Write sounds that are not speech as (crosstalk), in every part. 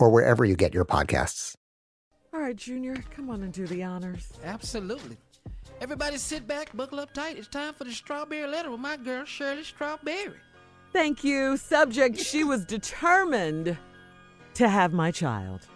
or wherever you get your podcasts. All right, Junior, come on and do the honors. Absolutely. Everybody sit back, buckle up tight. It's time for the strawberry letter with my girl, Shirley Strawberry. Thank you. Subject She was determined to have my child.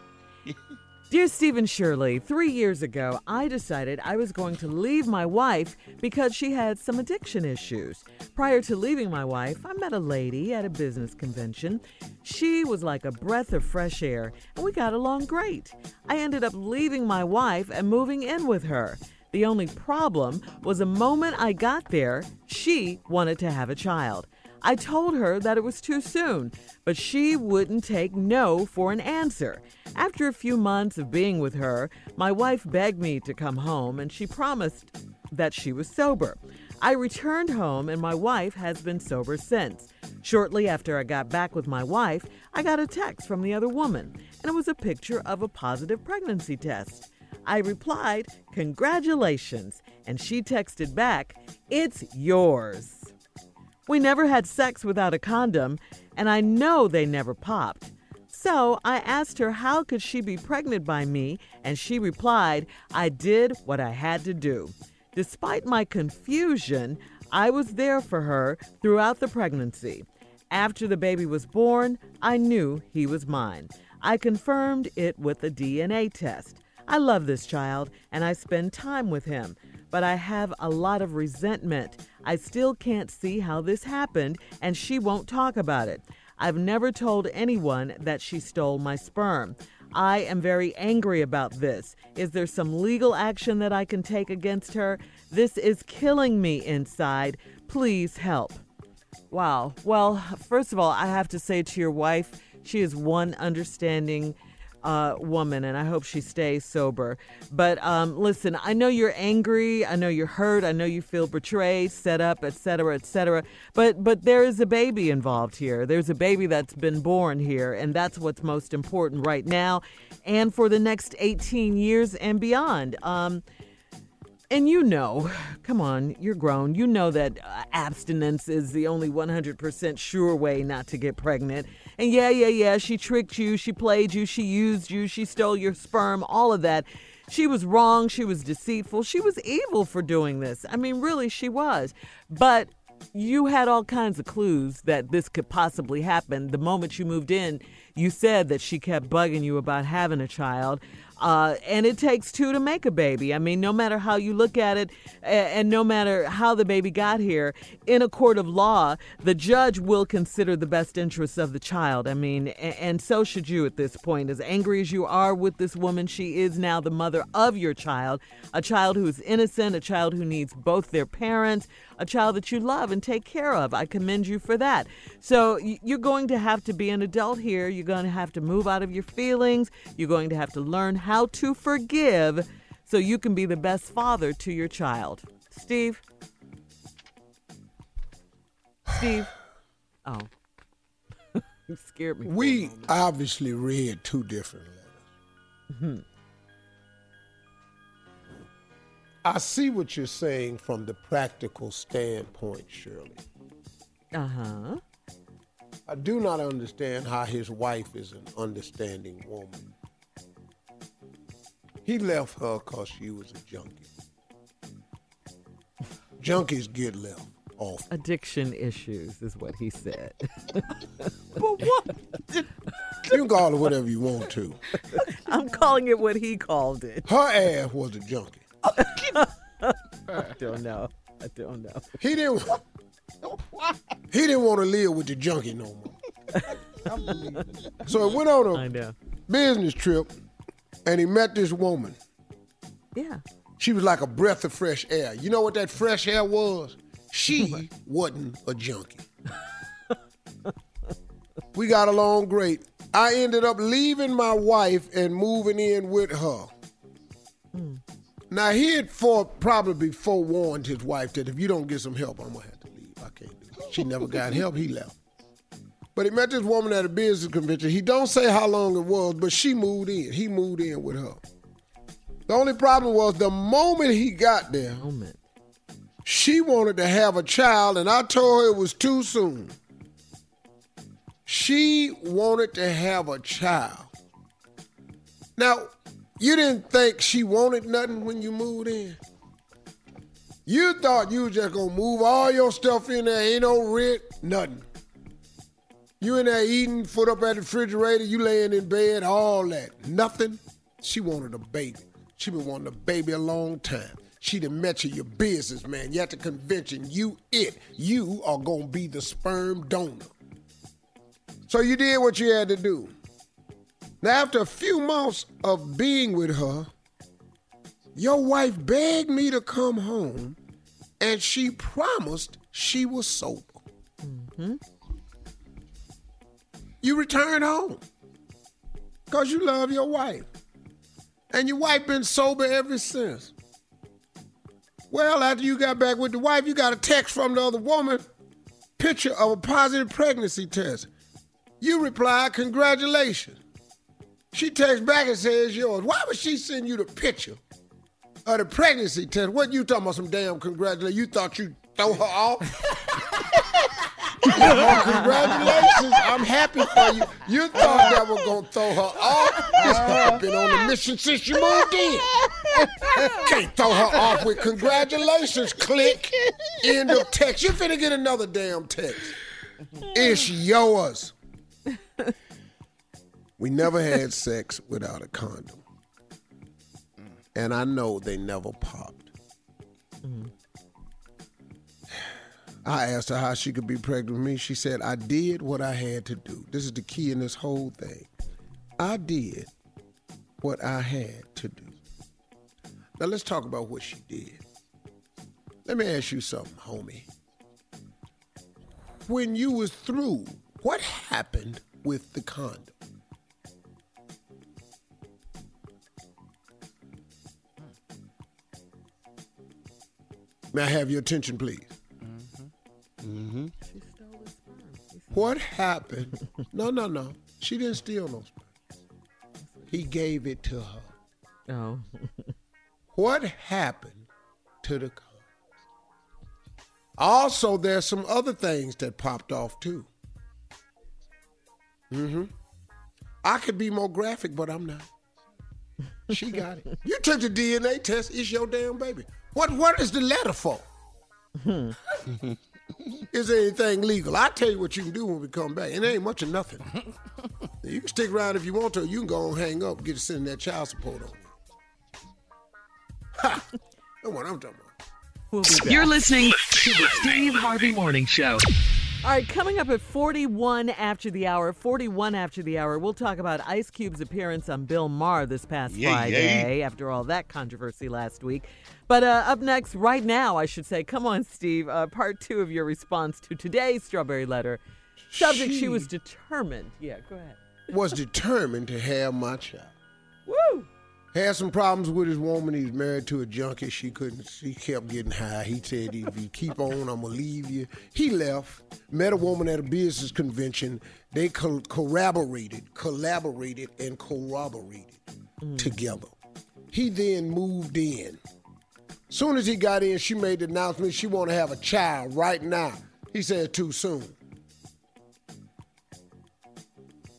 (laughs) Dear Stephen Shirley, three years ago, I decided I was going to leave my wife because she had some addiction issues. Prior to leaving my wife, I met a lady at a business convention. She was like a breath of fresh air, and we got along great. I ended up leaving my wife and moving in with her. The only problem was the moment I got there, she wanted to have a child. I told her that it was too soon, but she wouldn't take no for an answer. After a few months of being with her, my wife begged me to come home and she promised that she was sober. I returned home and my wife has been sober since. Shortly after I got back with my wife, I got a text from the other woman, and it was a picture of a positive pregnancy test. I replied, Congratulations, and she texted back, It's yours. We never had sex without a condom, and I know they never popped. So I asked her how could she be pregnant by me, and she replied, I did what I had to do. Despite my confusion, I was there for her throughout the pregnancy. After the baby was born, I knew he was mine. I confirmed it with a DNA test. I love this child and I spend time with him, but I have a lot of resentment. I still can't see how this happened, and she won't talk about it. I've never told anyone that she stole my sperm. I am very angry about this. Is there some legal action that I can take against her? This is killing me inside. Please help. Wow. Well, first of all, I have to say to your wife, she is one understanding uh, woman, and I hope she stays sober. But um, listen, I know you're angry. I know you're hurt. I know you feel betrayed, set up, etc., etc. But but there is a baby involved here. There's a baby that's been born here, and that's what's most important right now, and for the next 18 years and beyond. Um, And you know, come on, you're grown. You know that uh, abstinence is the only 100% sure way not to get pregnant. And yeah, yeah, yeah, she tricked you, she played you, she used you, she stole your sperm, all of that. She was wrong, she was deceitful, she was evil for doing this. I mean, really, she was. But you had all kinds of clues that this could possibly happen. The moment you moved in, you said that she kept bugging you about having a child. Uh, and it takes two to make a baby. I mean, no matter how you look at it, and no matter how the baby got here, in a court of law, the judge will consider the best interests of the child. I mean, and so should you at this point. As angry as you are with this woman, she is now the mother of your child, a child who is innocent, a child who needs both their parents, a child that you love and take care of. I commend you for that. So you're going to have to be an adult here. You're going to have to move out of your feelings. You're going to have to learn how to forgive so you can be the best father to your child. Steve? Steve? (sighs) Oh. (laughs) you scared me. We obviously read two different letters. Mm-hmm. I see what you're saying from the practical standpoint, Shirley. Uh huh. I do not understand how his wife is an understanding woman. He left her because she was a junkie. Junkies get left off. Addiction issues is what he said. (laughs) but what? you can call it whatever you want to. (laughs) I'm calling it what he called it. Her ass was a junkie. I don't know. I don't know. He didn't. He didn't want to live with the junkie no more. so he went on a business trip, and he met this woman. Yeah. She was like a breath of fresh air. You know what that fresh air was? She wasn't a junkie. we got along great. I ended up leaving my wife and moving in with her. Now he had for probably forewarned his wife that if you don't get some help, I'm gonna have to leave. I can't. She never got help. He left. But he met this woman at a business convention. He don't say how long it was, but she moved in. He moved in with her. The only problem was the moment he got there, moment. she wanted to have a child, and I told her it was too soon. She wanted to have a child. Now, you didn't think she wanted nothing when you moved in. You thought you was just gonna move all your stuff in there, ain't no rent, nothing. You in there eating, foot up at the refrigerator, you laying in bed, all that. Nothing. She wanted a baby. She been wanting a baby a long time. She done met you, your business man. You at the convention, you it. You are gonna be the sperm donor. So you did what you had to do. Now, after a few months of being with her, your wife begged me to come home and she promised she was sober. Mm-hmm. You returned home because you love your wife. And your wife been sober ever since. Well, after you got back with the wife, you got a text from the other woman, picture of a positive pregnancy test. You reply, congratulations. She texts back and says yours. Why would she send you the picture of the pregnancy test? What you talking about? Some damn congratulations. You thought you throw her off? (laughs) oh, congratulations. I'm happy for you. You thought that was going to throw her off. This uh-huh. girl been on the mission since you moved in. Can't throw her off with congratulations. Click. End of text. You finna get another damn text. It's yours. We never had sex without a condom. And I know they never popped. Mm-hmm. (sighs) I asked her how she could be pregnant with me. She said, I did what I had to do. This is the key in this whole thing. I did what I had to do. Now let's talk about what she did. Let me ask you something, homie. When you was through, what happened with the condom? May I have your attention, please? Mm-hmm. Mm-hmm. She stole the sperm. What happened? no, no, no. She didn't steal no sperm. He gave it to her. Oh. (laughs) what happened to the condoms. Also, there's some other things that popped off too. Mm-hmm. I could be more graphic, but I'm not. She got it. (laughs) You took the DNA test. It's your damn baby. What What is the letter for? Hmm. is there anything legal? I'll tell you what you can do when we come back. It ain't much of nothing. (laughs) you can stick around if you want to. You can go and hang up, get to send that child support on you. Ha! That's what I'm talking about. We'll be back. You're listening to the Steve Harvey Morning Show. All right, coming up at 41 after the hour, 41 after the hour, we'll talk about Ice Cube's appearance on Bill Maher this past Yeah, Friday after all that controversy last week. But uh, up next, right now, I should say, come on, Steve, uh, part two of your response to today's Strawberry Letter. Subject, she, She- was determined. Yeah, go ahead. Was determined to have my child. Woo! Had some problems with his woman. He was married to a junkie. She couldn't. She kept getting high. He said, "If you keep on, I'm gonna leave you." He left. Met a woman at a business convention. They co- collaborated, collaborated, and corroborated mm. together. He then moved in. Soon as he got in, she made the announcement she want to have a child right now. He said too soon.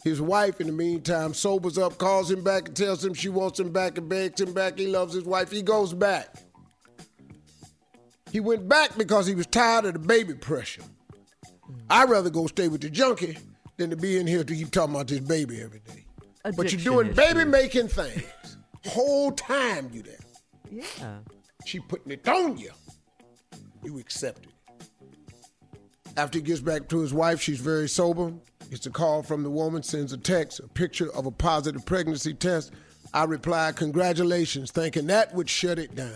His wife, in the meantime, sobers up, calls him back, and tells him she wants him back and begs him back. He loves his wife. He goes back. He went back because he was tired of the baby pressure. I'd rather go stay with the junkie than to be in here to keep talking about this baby every day. Addiction but you're doing baby making things. Whole time you there. Yeah. She putting it on you. You accept it. After he gets back to his wife, she's very sober. Gets a call from the woman, sends a text, a picture of a positive pregnancy test. I reply, Congratulations, thinking that would shut it down.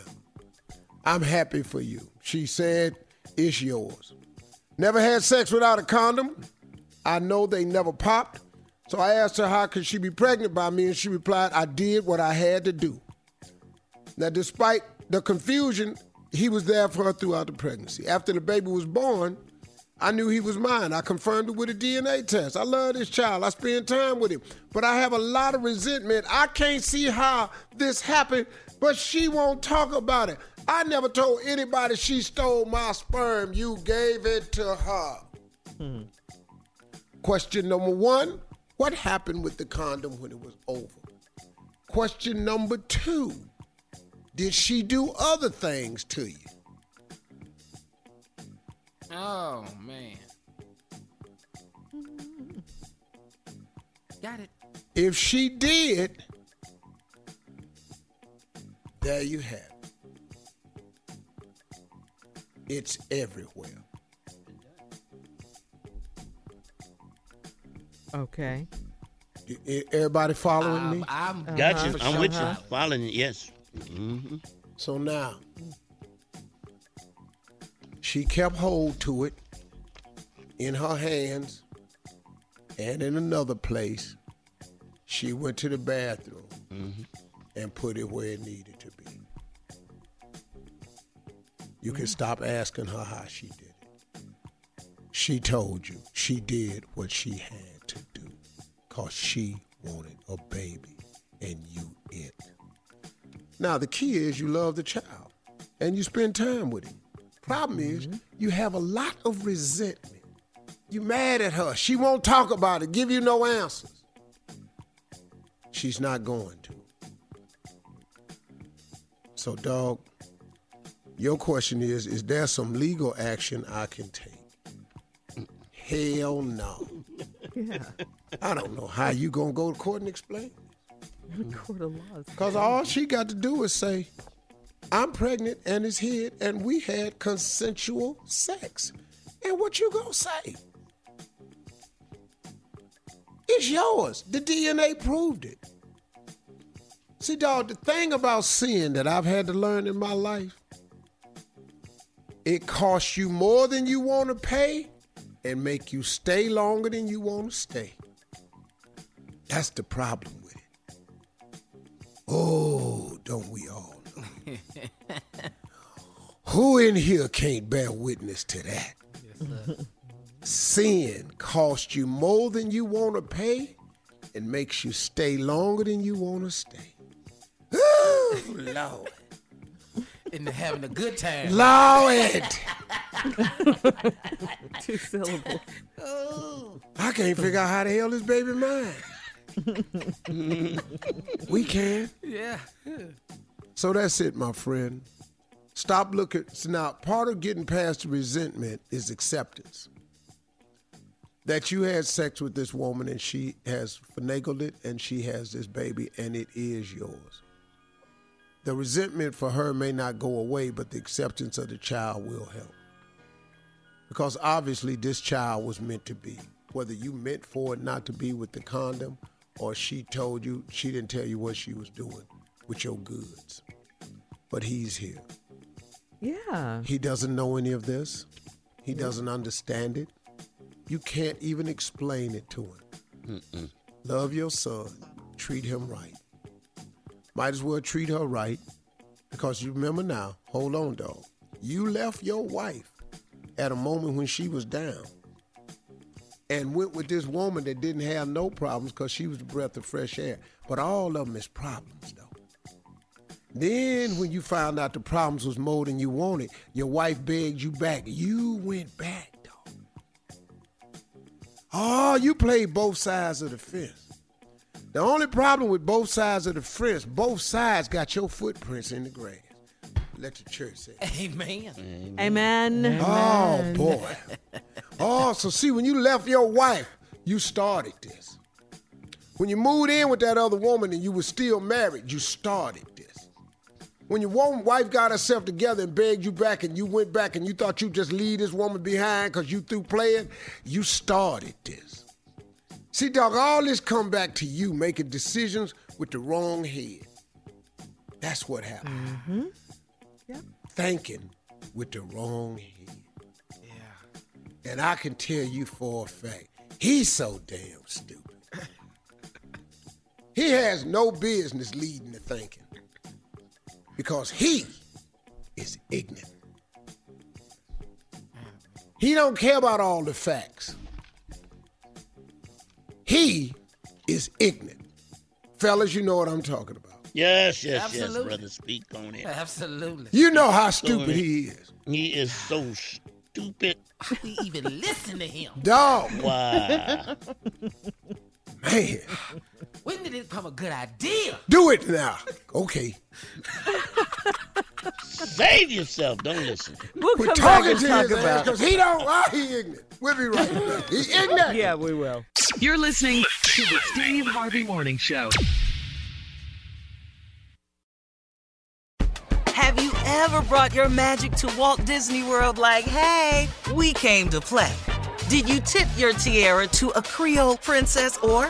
I'm happy for you. She said, It's yours. Never had sex without a condom. I know they never popped. So I asked her how could she be pregnant by me, and she replied, I did what I had to do. Now, despite the confusion, he was there for her throughout the pregnancy. After the baby was born, I knew he was mine. I confirmed it with a DNA test. I love this child. I spend time with him. But I have a lot of resentment. I can't see how this happened, but she won't talk about it. I never told anybody she stole my sperm. You gave it to her. Hmm. Question number one What happened with the condom when it was over? Question number two Did she do other things to you? Oh man. Got it. If she did, there you have it. It's everywhere. Okay. Everybody following me? I'm Got Uh-huh, you. I'm with you. Following it. Yes. hmm So now, she kept hold to it in her hands and in another place. She went to the bathroom mm-hmm. and put it where it needed to be. You can stop asking her how she did it. She told you she did what she had to do because she wanted a baby and you it. Now, the key is you love the child and you spend time with him. Problem is, mm-hmm. you have a lot of resentment. You mad at her. She won't talk about it, give you no answers. She's not going to. So, dog, your question is Is there some legal action I can take? Hell no. Yeah. I don't know how you gonna go to court and explain. (laughs) Court of laws. Because all she got to do is say, I'm pregnant and it's hid, and we had consensual sex. And what you gonna say? It's yours. The DNA proved it. See, dog, the thing about sin that I've had to learn in my life, it costs you more than you want to pay and make you stay longer than you want to stay. That's the problem with it. Oh, don't we all? (laughs) Who in here can't bear witness to that? Sin costs you more than you want to pay and makes you stay longer than you want to stay. Oh, Lord. (laughs) and having a good time. Lord, (laughs) Two syllables. I can't figure out how the hell this baby mine. we can. Yeah. So that's it, my friend. Stop looking. So now, part of getting past resentment is acceptance. That you had sex with this woman and she has finagled it and she has this baby and it is yours. The resentment for her may not go away, but the acceptance of the child will help. Because obviously, this child was meant to be. Whether you meant for it not to be with the condom or she told you, she didn't tell you what she was doing with your goods. But he's here. Yeah. He doesn't know any of this. He doesn't understand it. You can't even explain it to him. Love your son. Treat him right. Might as well treat her right because you remember now, hold on, dog. You left your wife at a moment when she was down and went with this woman that didn't have no problems because she was the breath of fresh air. But all of them is problems, though. Then, when you found out the problems was more than you wanted, your wife begged you back. You went back, dog. Oh, you played both sides of the fence. The only problem with both sides of the fence, both sides got your footprints in the grass. Let the church say. Amen. Amen. Oh boy. Oh, so see, when you left your wife, you started this. When you moved in with that other woman and you were still married, you started this. When your woman, wife got herself together and begged you back and you went back and you thought you'd just leave this woman behind because you through playing, you started this. See, dog, all this come back to you making decisions with the wrong head. That's what happened. Mm-hmm. Yep. Thinking with the wrong head. Yeah. And I can tell you for a fact, he's so damn stupid. (laughs) he has no business leading the thinking because he is ignorant. He don't care about all the facts. He is ignorant. Fellas, you know what I'm talking about. Yes, yes, Absolutely. yes, brother. Speak on it. Absolutely. You know how stupid it. he is. He is so stupid. (sighs) We even listen to him. Dog, Wow. man. When did it become a good idea? Do it now. Okay. Save yourself. Don't listen. We'll We're come back talking and to talk his about because he don't, ah, he ignorant. We'll be right back. He (laughs) ignorant. Yeah, we will. You're listening to the Steve Harvey Morning Show. Have you ever brought your magic to Walt Disney World like, hey, we came to play? Did you tip your tiara to a Creole princess or